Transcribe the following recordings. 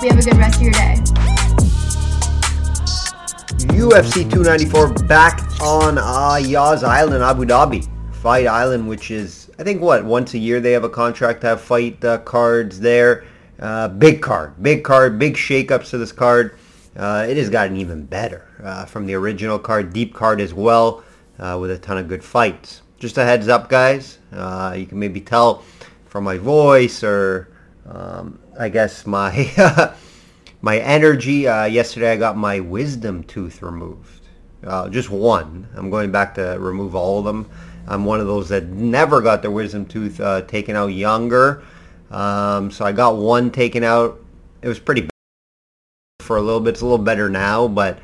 Hope you have a good rest of your day. UFC 294 back on uh, Yas Island, Abu Dhabi. Fight Island, which is, I think, what, once a year they have a contract to have fight uh, cards there. Uh, big card, big card, big shakeups to this card. Uh, it has gotten even better uh, from the original card, deep card as well, uh, with a ton of good fights. Just a heads up, guys. Uh, you can maybe tell from my voice or um, I guess my my energy. Uh, yesterday, I got my wisdom tooth removed. Uh, just one. I'm going back to remove all of them. I'm one of those that never got their wisdom tooth taken out younger. Um, so I got one taken out. It was pretty bad for a little bit. It's a little better now, but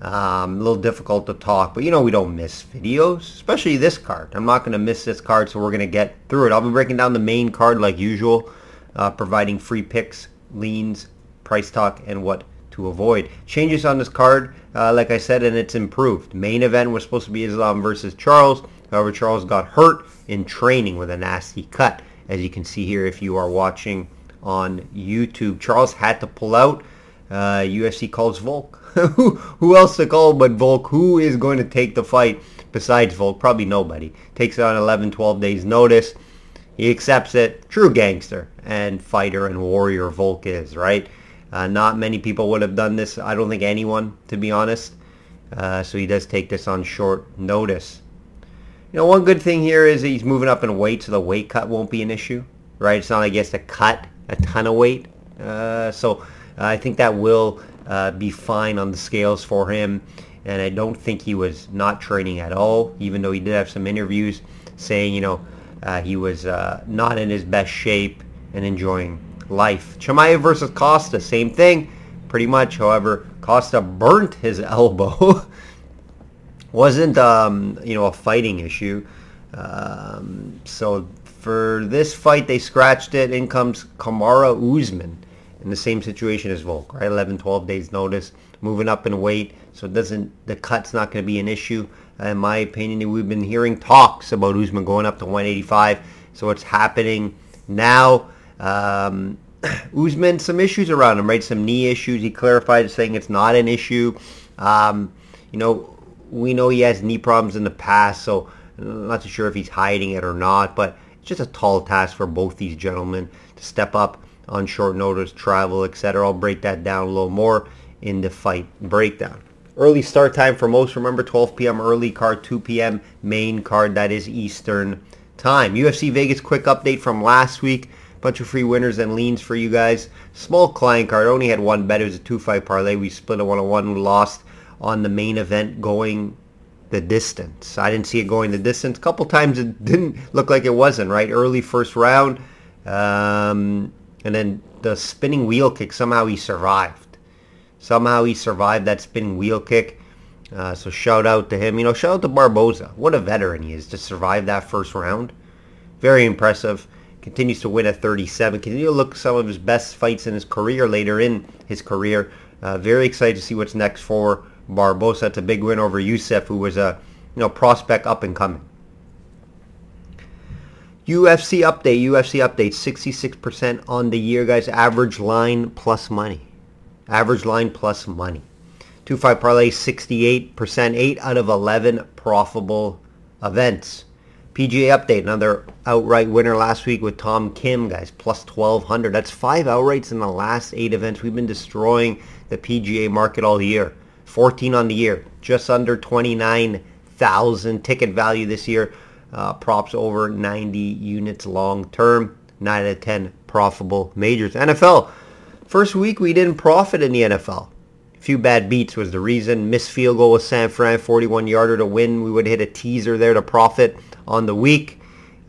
um, a little difficult to talk. But you know we don't miss videos, especially this card. I'm not going to miss this card, so we're going to get through it. I'll be breaking down the main card like usual, uh, providing free picks, leans, price talk, and what to avoid. Changes on this card, uh, like I said, and it's improved. Main event was supposed to be Islam versus Charles. However, Charles got hurt in training with a nasty cut as you can see here if you are watching on YouTube. Charles had to pull out. Uh, UFC calls Volk. who, who else to call but Volk? Who is going to take the fight besides Volk? Probably nobody. Takes it on 11, 12 days notice. He accepts it. True gangster and fighter and warrior Volk is, right? Uh, not many people would have done this. I don't think anyone, to be honest. Uh, so he does take this on short notice. You know, one good thing here is he's moving up in weight, so the weight cut won't be an issue, right? It's not like he has to cut a ton of weight. Uh, so I think that will uh, be fine on the scales for him. And I don't think he was not training at all, even though he did have some interviews saying, you know, uh, he was uh, not in his best shape and enjoying life. Chimaev versus Costa, same thing, pretty much. However, Costa burnt his elbow. wasn't um, you know a fighting issue. Um, so for this fight, they scratched it. In comes Kamaru Usman in the same situation as Volk, right? 11, 12 days notice, moving up in weight, so it doesn't the cut's not going to be an issue. In my opinion, we've been hearing talks about Usman going up to 185, so it's happening now. Um, Usman, some issues around him, right? Some knee issues. He clarified saying it's not an issue. Um, you know, we know he has knee problems in the past, so I'm not too sure if he's hiding it or not, but it's just a tall task for both these gentlemen to step up on short notice, travel, etc. I'll break that down a little more in the fight breakdown. Early start time for most, remember 12 p.m. early card, 2 p.m. main card, that is Eastern time. UFC Vegas quick update from last week. Bunch of free winners and leans for you guys. Small client card, only had one bet. It was a two-fight parlay. We split a one-on-one. We lost on the main event going the distance. I didn't see it going the distance. A couple times it didn't look like it wasn't, right? Early first round. Um, and then the spinning wheel kick, somehow he survived. Somehow he survived that spinning wheel kick. Uh, so shout out to him. You know, shout out to Barboza. What a veteran he is to survive that first round. Very impressive. Continues to win at 37. Continue to look some of his best fights in his career later in his career. Uh, very excited to see what's next for Barboza. It's a big win over Youssef, who was a you know prospect up and coming. UFC update, UFC update, 66% on the year, guys. Average line plus money. Average line plus money. 2-5 parlay, 68%, 8 out of 11 profitable events. PGA update, another outright winner last week with Tom Kim, guys, plus 1,200. That's five outrights in the last eight events. We've been destroying the PGA market all year. 14 on the year, just under 29,000 ticket value this year. Uh, props over 90 units long term. 9 out of 10 profitable majors. NFL. First week we didn't profit in the NFL. A few bad beats was the reason. Missed field goal with San Fran, 41 yarder to win. We would hit a teaser there to profit on the week.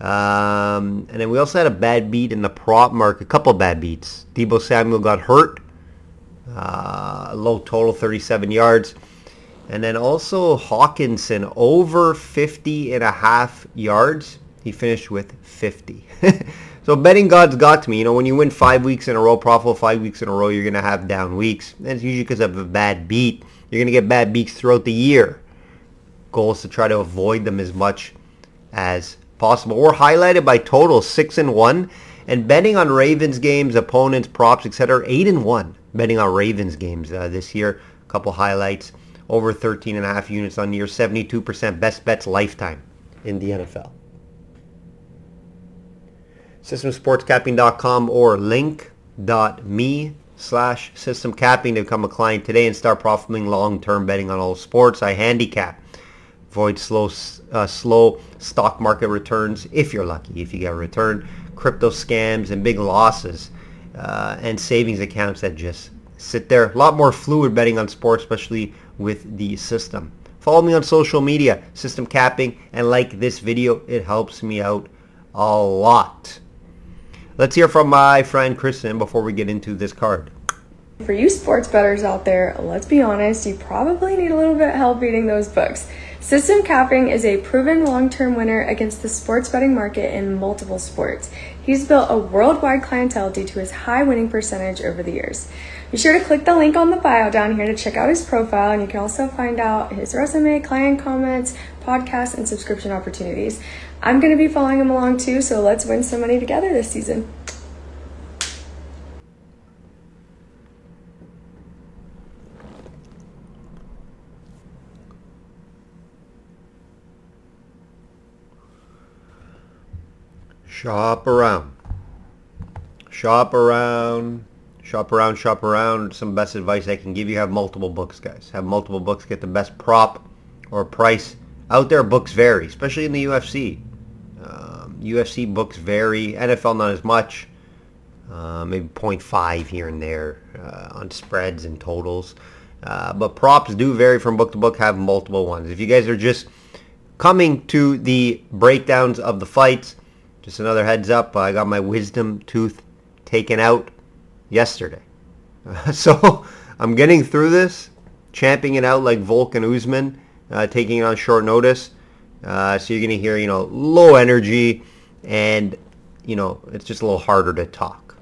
Um, and then we also had a bad beat in the prop mark, a couple bad beats. Deebo Samuel got hurt. Uh, low total, 37 yards. And then also Hockenson over 50 and a half yards. He finished with 50. so betting gods got to me. You know, when you win five weeks in a row, profitable five weeks in a row, you're going to have down weeks. And it's usually because of a bad beat. You're going to get bad beats throughout the year. Goal is to try to avoid them as much as possible. We're highlighted by total 6 and 1 and betting on Ravens games, opponents, props, etc. 8 and 1 betting on Ravens games uh, this year. A couple highlights over 13 and a half units on year, 72% best bets lifetime in the NFL. SystemSportsCapping.com or link.me slash systemcapping to become a client today and start profiting long-term betting on all sports. I handicap. Avoid slow, uh, slow stock market returns if you're lucky, if you get a return. Crypto scams and big losses uh, and savings accounts that just sit there. A lot more fluid betting on sports, especially with the system. Follow me on social media, System Capping, and like this video. It helps me out a lot. Let's hear from my friend Kristen before we get into this card. For you sports bettors out there, let's be honest, you probably need a little bit of help beating those books. System Capping is a proven long-term winner against the sports betting market in multiple sports. He's built a worldwide clientele due to his high winning percentage over the years. Be sure to click the link on the bio down here to check out his profile, and you can also find out his resume, client comments, podcasts, and subscription opportunities. I'm going to be following him along too, so let's win some money together this season. Shop around. Shop around shop around, shop around. Some best advice I can give you: have multiple books, guys. Have multiple books. Get the best prop or price out there. Books vary, especially in the UFC. UFC books vary. NFL not as much. Uh, maybe 0.5 here and there uh, on spreads and totals. Uh, but props do vary from book to book. Have multiple ones. If you guys are just coming to the breakdowns of the fights, just another heads up. I got my wisdom tooth taken out yesterday. so I'm getting through this, champing it out like Volk and Usman, uh, taking it on short notice. Uh, so you're going to hear, you know, low energy and, you know, it's just a little harder to talk.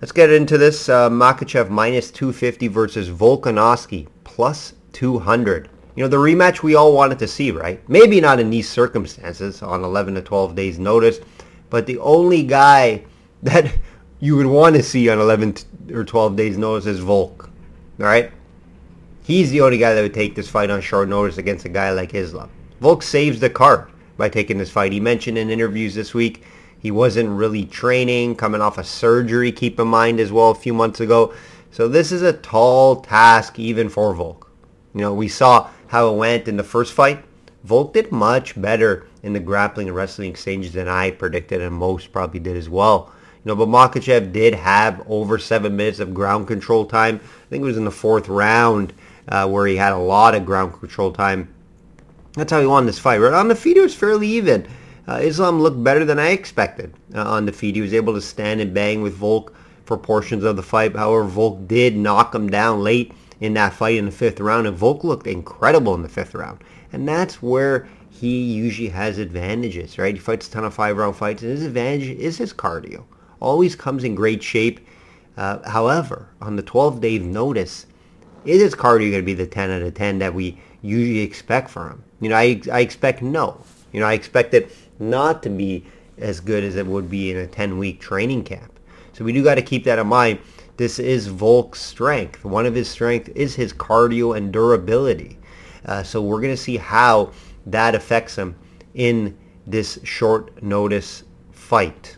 Let's get into this. Uh, Makhachev minus 250 versus Volkanovski plus 200. You know, the rematch we all wanted to see, right? Maybe not in these circumstances on 11 to 12 days notice, but the only guy that you would want to see on 11 or 12 days notice is Volk. All right? He's the only guy that would take this fight on short notice against a guy like Islam. Volk saves the card by taking this fight. He mentioned in interviews this week he wasn't really training, coming off a surgery, keep in mind as well, a few months ago. So this is a tall task even for Volk. You know, we saw how it went in the first fight. Volk did much better in the grappling and wrestling exchanges than I predicted, and most probably did as well. You know, but Makhachev did have over seven minutes of ground control time. I think it was in the fourth round uh, where he had a lot of ground control time. That's how he won this fight. Right on the feet, it was fairly even. Uh, Islam looked better than I expected uh, on the feet. He was able to stand and bang with Volk for portions of the fight. However, Volk did knock him down late in that fight in the fifth round, and Volk looked incredible in the fifth round. And that's where he usually has advantages, right? He fights a ton of five-round fights, and his advantage is his cardio always comes in great shape. Uh, however, on the 12-day notice, is his cardio going to be the 10 out of 10 that we usually expect from him? You know, I, I expect no. You know, I expect it not to be as good as it would be in a 10-week training camp. So we do got to keep that in mind. This is Volk's strength. One of his strengths is his cardio and durability. Uh, so we're going to see how that affects him in this short notice fight.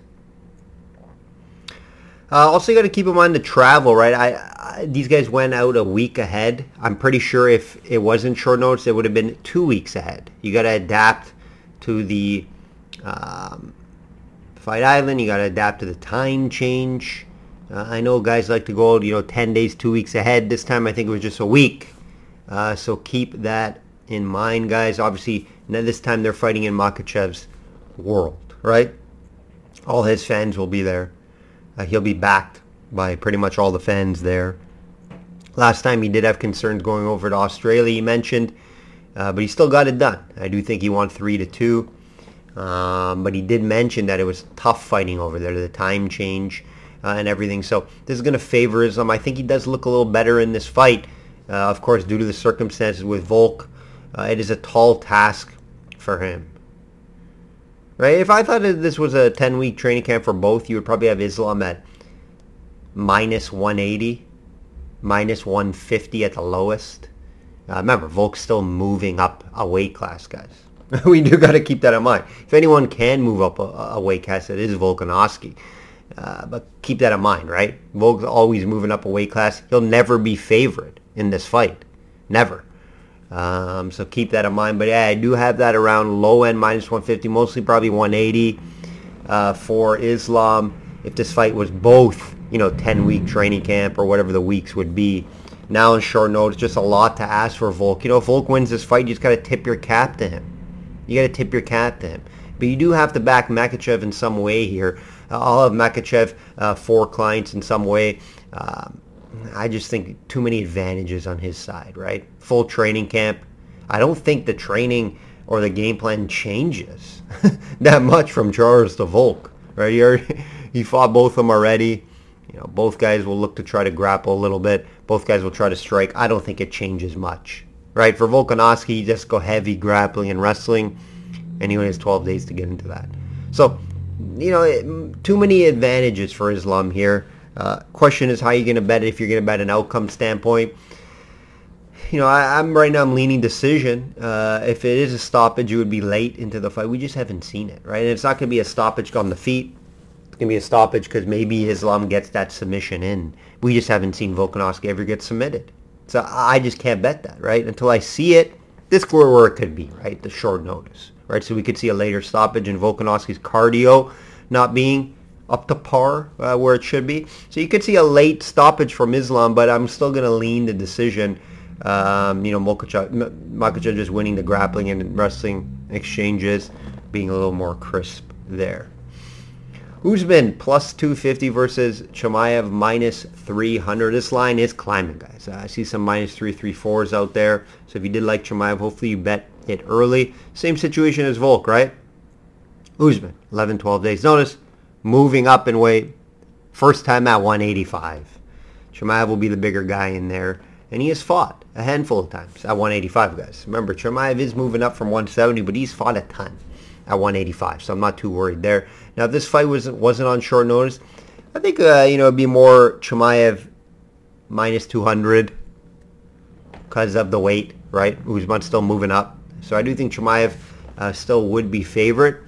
Uh, also, you got to keep in mind the travel, right? I, I, these guys went out a week ahead. I'm pretty sure if it wasn't short notice, it would have been two weeks ahead. You got to adapt to the um, Fight Island. You got to adapt to the time change. Uh, I know guys like to go, you know, 10 days, two weeks ahead. This time I think it was just a week. Uh, so keep that in mind, guys. Obviously, this time they're fighting in Makhachev's world, right? All his fans will be there. Uh, he'll be backed by pretty much all the fans there. Last time he did have concerns going over to Australia, he mentioned, uh, but he still got it done. I do think he won 3 to 2. Um, but he did mention that it was tough fighting over there, the time change uh, and everything. So this is going to favor him. I think he does look a little better in this fight. Uh, of course, due to the circumstances with Volk, uh, it is a tall task for him. Right? If I thought this was a 10-week training camp for both, you would probably have Islam at minus 180, minus 150 at the lowest. Uh, remember, Volk's still moving up a weight class, guys. we do got to keep that in mind. If anyone can move up a, a weight class, it is Volkanovski. Uh, but keep that in mind, right? Volk's always moving up a weight class. He'll never be favored in this fight. Never. Um, so keep that in mind. But yeah, I do have that around low end minus 150, mostly probably 180 uh, for Islam. If this fight was both, you know, 10 week training camp or whatever the weeks would be. Now in short notice, just a lot to ask for Volk. You know, if Volk wins this fight, you just got to tip your cap to him. You got to tip your cap to him. But you do have to back Makhachev in some way here. I'll have Makhachev uh, for clients in some way. Um, I just think too many advantages on his side, right? Full training camp. I don't think the training or the game plan changes that much from Charles to Volk, right? He, already, he fought both of them already. You know, both guys will look to try to grapple a little bit. Both guys will try to strike. I don't think it changes much right? For Volkanovski, just go heavy grappling and wrestling, and he only has 12 days to get into that. So, you know, too many advantages for Islam here. Uh, question is how you're going to bet it if you're going to bet an outcome standpoint. You know, I, am right now. I'm leaning decision. Uh, if it is a stoppage, it would be late into the fight. We just haven't seen it, right? And it's not going to be a stoppage on the feet. It's going to be a stoppage because maybe Islam gets that submission in. We just haven't seen Volkanovski ever get submitted. So I just can't bet that, right? Until I see it, this is where it could be, right? The short notice, right? So we could see a later stoppage in Volkanovski's cardio not being up to par uh, where it should be. So you could see a late stoppage from Islam, but I'm still going to lean the decision. Um, you know, Makhachev just winning the grappling and wrestling exchanges, being a little more crisp there. Usman plus 250 versus Chimaev minus 300. This line is climbing, guys. Uh, I see some minus 334s out there. So if you did like Chimaev, hopefully you bet it early. Same situation as Volk, right? Usman, 11, 12 days notice. Moving up in weight. First time at 185. Chimaev will be the bigger guy in there. And he has fought a handful of times at 185, guys. Remember, Chimaev is moving up from 170, but he's fought a ton at 185, so I'm not too worried there. Now, this fight wasn't wasn't on short notice, I think uh, you know it'd be more Chimaev minus 200 because of the weight, right? Usman still moving up, so I do think Chimaev uh, still would be favorite.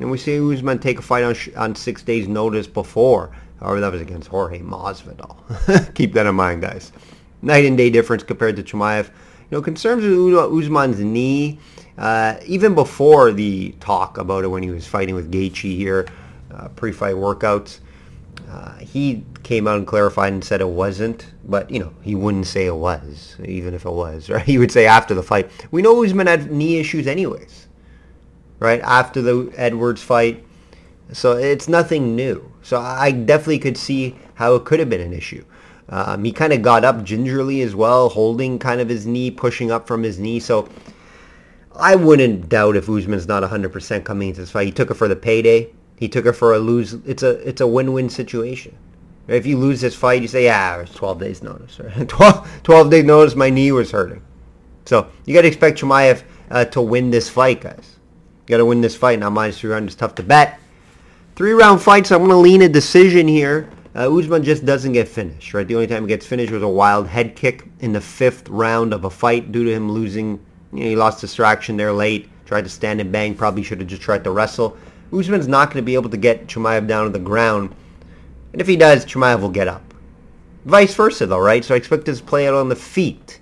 And we see Usman take a fight on on six days' notice before. However, that was against Jorge Masvidal. Keep that in mind, guys. Night and day difference compared to Chimaev. You know, concerns with Usman's knee uh, even before the talk about it when he was fighting with Gaethje here, uh, pre-fight workouts, uh, he came out and clarified and said it wasn't, but you know he wouldn't say it was, even if it was. Right? He would say after the fight. We know Usman had knee issues anyways, right? After the Edwards fight, so it's nothing new. So I definitely could see how it could have been an issue. Um, he kind of got up gingerly as well, holding kind of his knee, pushing up from his knee. So I wouldn't doubt if Usman's not 100% coming into this fight. He took it for the payday. He took it for a lose. It's a it's a win-win situation. If you lose this fight, you say, yeah, it's 12 days notice. 12, 12 days notice, my knee was hurting. So you got to expect Chimaev uh, to win this fight, guys. Got to win this fight. Now minus 300 is tough to bet. Three-round fights. I'm going to lean a decision here. Uh, Usman just doesn't get finished, right? The only time he gets finished was a wild head kick in the fifth round of a fight due to him losing you know, he lost distraction there late. Tried to stand and bang. Probably should have just tried to wrestle. Usman's not going to be able to get Chimaev down to the ground. And if he does, Chimaev will get up. Vice versa, though, right? So I expect this play out on the feet.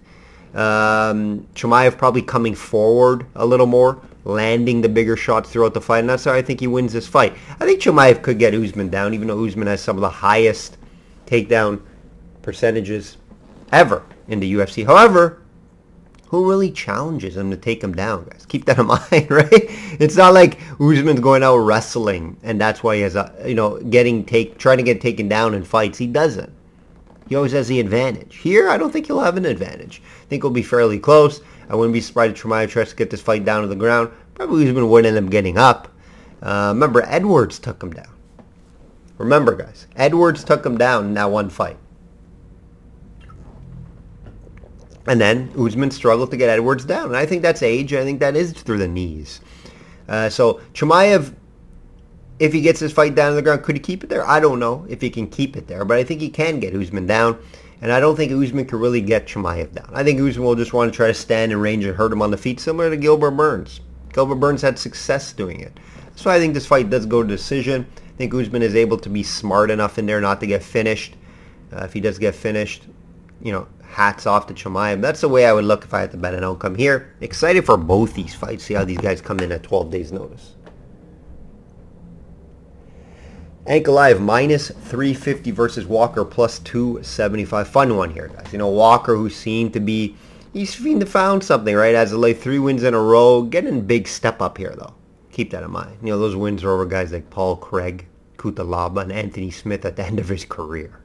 Um, probably coming forward a little more, landing the bigger shots throughout the fight, and that's how I think he wins this fight. I think Chimaev could get Usman down, even though Usman has some of the highest takedown percentages ever in the UFC. However, who really challenges him to take him down, guys? Keep that in mind, right? It's not like Usman's going out wrestling and that's why he has a, you know, getting take, trying to get taken down in fights. He doesn't. He always has the advantage. Here, I don't think he'll have an advantage. I think it'll be fairly close. I wouldn't be surprised if Chimaev tries to get this fight down to the ground. Probably Usman would end up getting up. Uh, remember, Edwards took him down. Remember, guys, Edwards took him down in that one fight. And then Usman struggled to get Edwards down. And I think that's age. I think that is through the knees. Uh, so Chimaev, if he gets his fight down to the ground, could he keep it there? I don't know if he can keep it there. But I think he can get Usman down. And I don't think Usman can really get Chimaev down. I think Usman will just want to try to stand in range and hurt him on the feet, similar to Gilbert Burns. Gilbert Burns had success doing it. So I think this fight does go to decision. I think Usman is able to be smart enough in there not to get finished. Uh, if he does get finished, you know, hats off to Chimaev. That's the way I would look if I had to bet an outcome here. Excited for both these fights. See how these guys come in at 12 days notice. Ankalaev minus 350 versus Walker plus 275. Fun one here, guys. You know, Walker who seemed to be, he's seemed to found something, right? As of late, three wins in a row. Getting big step up here, though. Keep that in mind. You know, those wins are over guys like Paul Craig, Cutelaba, and Anthony Smith at the end of his career.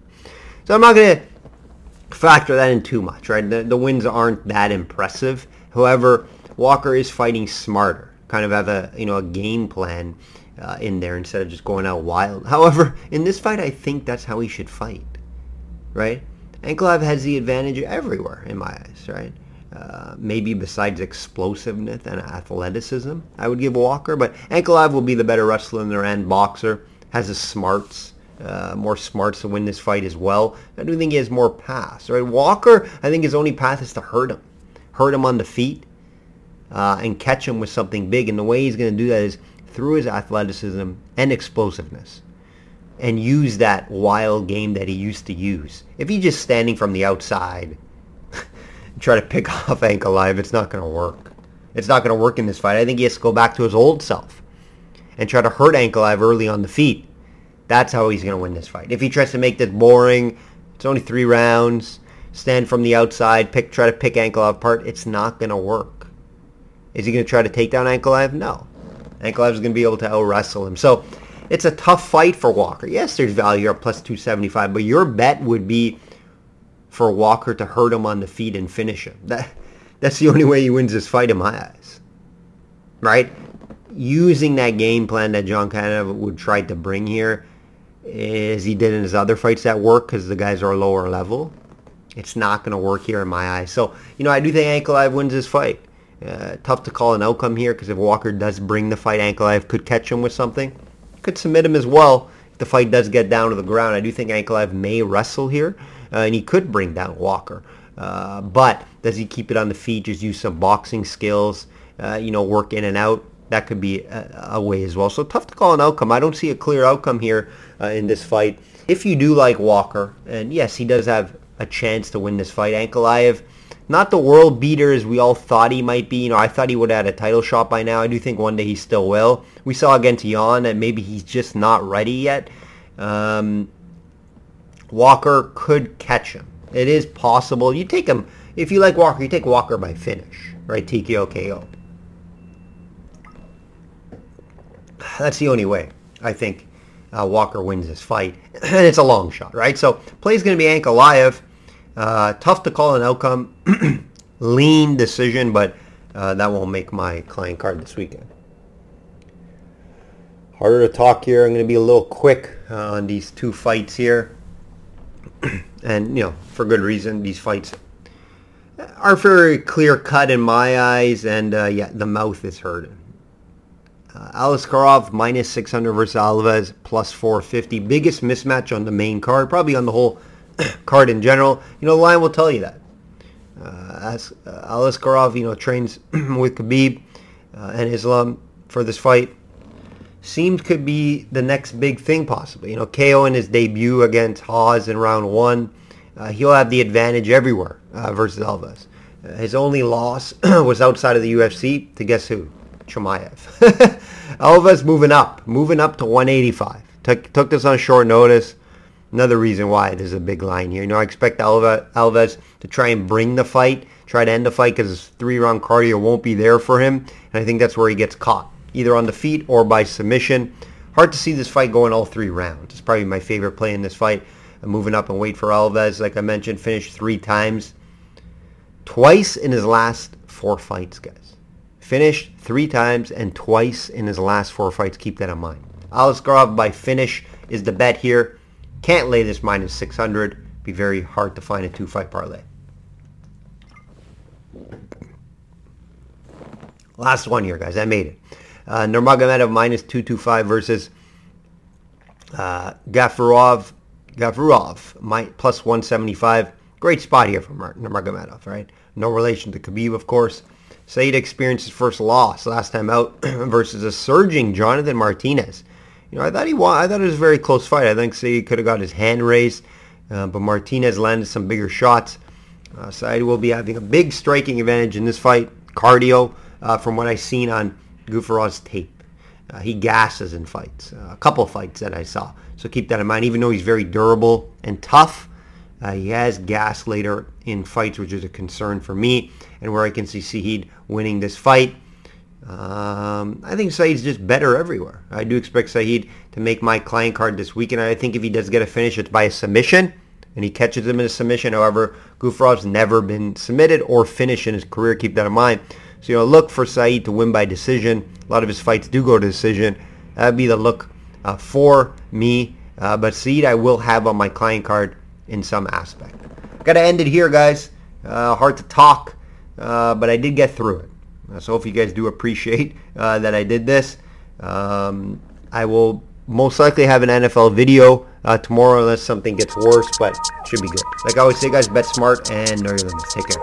So I'm not going to factor that in too much, right? The, the wins aren't that impressive. However, Walker is fighting smarter, kind of have a you know a game plan uh, in there instead of just going out wild. However, in this fight, I think that's how he should fight, right? Ankalaev has the advantage everywhere in my eyes, right? Uh, maybe besides explosiveness and athleticism, I would give Walker, but Ankalaev will be the better wrestler in their end boxer, has the smarts, uh, more smarts to win this fight as well. I do think he has more pass. Right, Walker, I think his only path is to hurt him, hurt him on the feet, uh, and catch him with something big. And the way he's going to do that is through his athleticism and explosiveness, and use that wild game that he used to use. If he's just standing from the outside, and try to pick off Ankalaev, it's not going to work. It's not going to work in this fight. I think he has to go back to his old self and try to hurt Ankalaev early on the feet that's how he's going to win this fight. If he tries to make this boring, it's only three rounds, stand from the outside, pick, try to pick Ankalaev apart, it's not going to work. Is he going to try to take down Ankalaev? No. Ankalaev is going to be able to out-wrestle him. So it's a tough fight for Walker. Yes, there's value at plus 275, but your bet would be for Walker to hurt him on the feet and finish him. That, that's the only way he wins this fight in my eyes. Right? Using that game plan that John Kanev would try to bring here, as he did in his other fights that work because the guys are lower level. It's not going to work here in my eyes. So, you know, I do think Ankalaev wins this fight. Uh, tough to call an outcome here because if Walker does bring the fight, Ankalaev could catch him with something. Could submit him as well if the fight does get down to the ground. I do think Ankalaev may wrestle here, uh, and he could bring down Walker. Uh, but does he keep it on the feet, just use some boxing skills, uh, you know, work in and out? That could be a, a, way as well. So tough to call an outcome. I don't see a clear outcome here uh, in this fight. If you do like Walker, and yes, he does have a chance to win this fight, Ankalaev, not the world beater as we all thought he might be. You know, I thought he would have had a title shot by now. I do think one day he still will. We saw against Yan that maybe he's just not ready yet. Um, Walker could catch him. It is possible. You take him, if you like Walker, you take Walker by finish, right? TKO KO. That's the only way, I think uh, Walker wins this fight. and it's a long shot, right? So play's going to be Ankalaev. Uh, tough to call an outcome. Lean decision, but uh, that won't make my client card this weekend. Harder to talk here. I'm going to be a little quick uh, on these two fights here. and, you know, for good reason. These fights are very clear cut in my eyes. And, uh, yeah, the mouth is hurting. Uh, Aliskerov minus 600 versus Alves plus 450. Biggest mismatch on the main card, probably on the whole card in general. You know, the line will tell you that. Uh, as uh, Aliskerov, you know, trains with Khabib uh, and Islam for this fight. Seems could be the next big thing possibly. You know, KO in his debut against Hawes in round one. Uh, he'll have the advantage everywhere uh, versus Alves. Uh, his only loss was outside of the UFC to guess who? Chimaev. Alves moving up, moving up to 185. Took, took this on short notice. Another reason why there's a big line here. You know, I expect Alves to try and bring the fight, try to end the fight because three-round cardio won't be there for him. And I think that's where he gets caught, either on the feet or by submission. Hard to see this fight going all three rounds. It's probably my favorite play in this fight. I'm moving up and wait for Alves. Like I mentioned, finished three times. Twice in his last four fights, guys. Finished three times and twice in his last four fights. Keep that in mind. Aliskerov by finish is the bet here. Can't lay this minus 600. Be very hard to find a two-fight parlay. Last one here, guys. I made it. Uh, Nurmagomedov minus 225 versus uh, Gafurov. Gafurov my, plus 175. Great spot here from Nurmagomedov, right? No relation to Khabib, of course. Said experienced his first loss last time out versus a surging Jonathan Martinez. You know, I thought he won. I thought it was a very close fight. I think Said could have got his hand raised, uh, but Martinez landed some bigger shots. Uh, Said will be having a big striking advantage in this fight. Cardio, uh, from what I've seen on Gafurov's tape. Uh, he gasses in fights, uh, a couple fights that I saw. So keep that in mind. Even though he's very durable and tough, uh, he has gas later in fights, which is a concern for me, and where I can see Said winning this fight. Um, I think Said's just better everywhere. I do expect Said to make my client card this weekend. I think if he does get a finish, it's by a submission, and he catches him in a submission. However, Gafurov's never been submitted or finished in his career. Keep that in mind. So, you know, look for Said to win by decision. A lot of his fights do go to decision. That'd be the look uh, for me. Uh, but Said I will have on my client card in some aspect. Got to end it here, guys. Uh, hard to talk, uh, but I did get through it. Uh, so if you guys do appreciate uh, that I did this. Um, I will most likely have an NFL video uh, tomorrow unless something gets worse, but should be good. Like I always say, guys, bet smart and know your limits. Take care.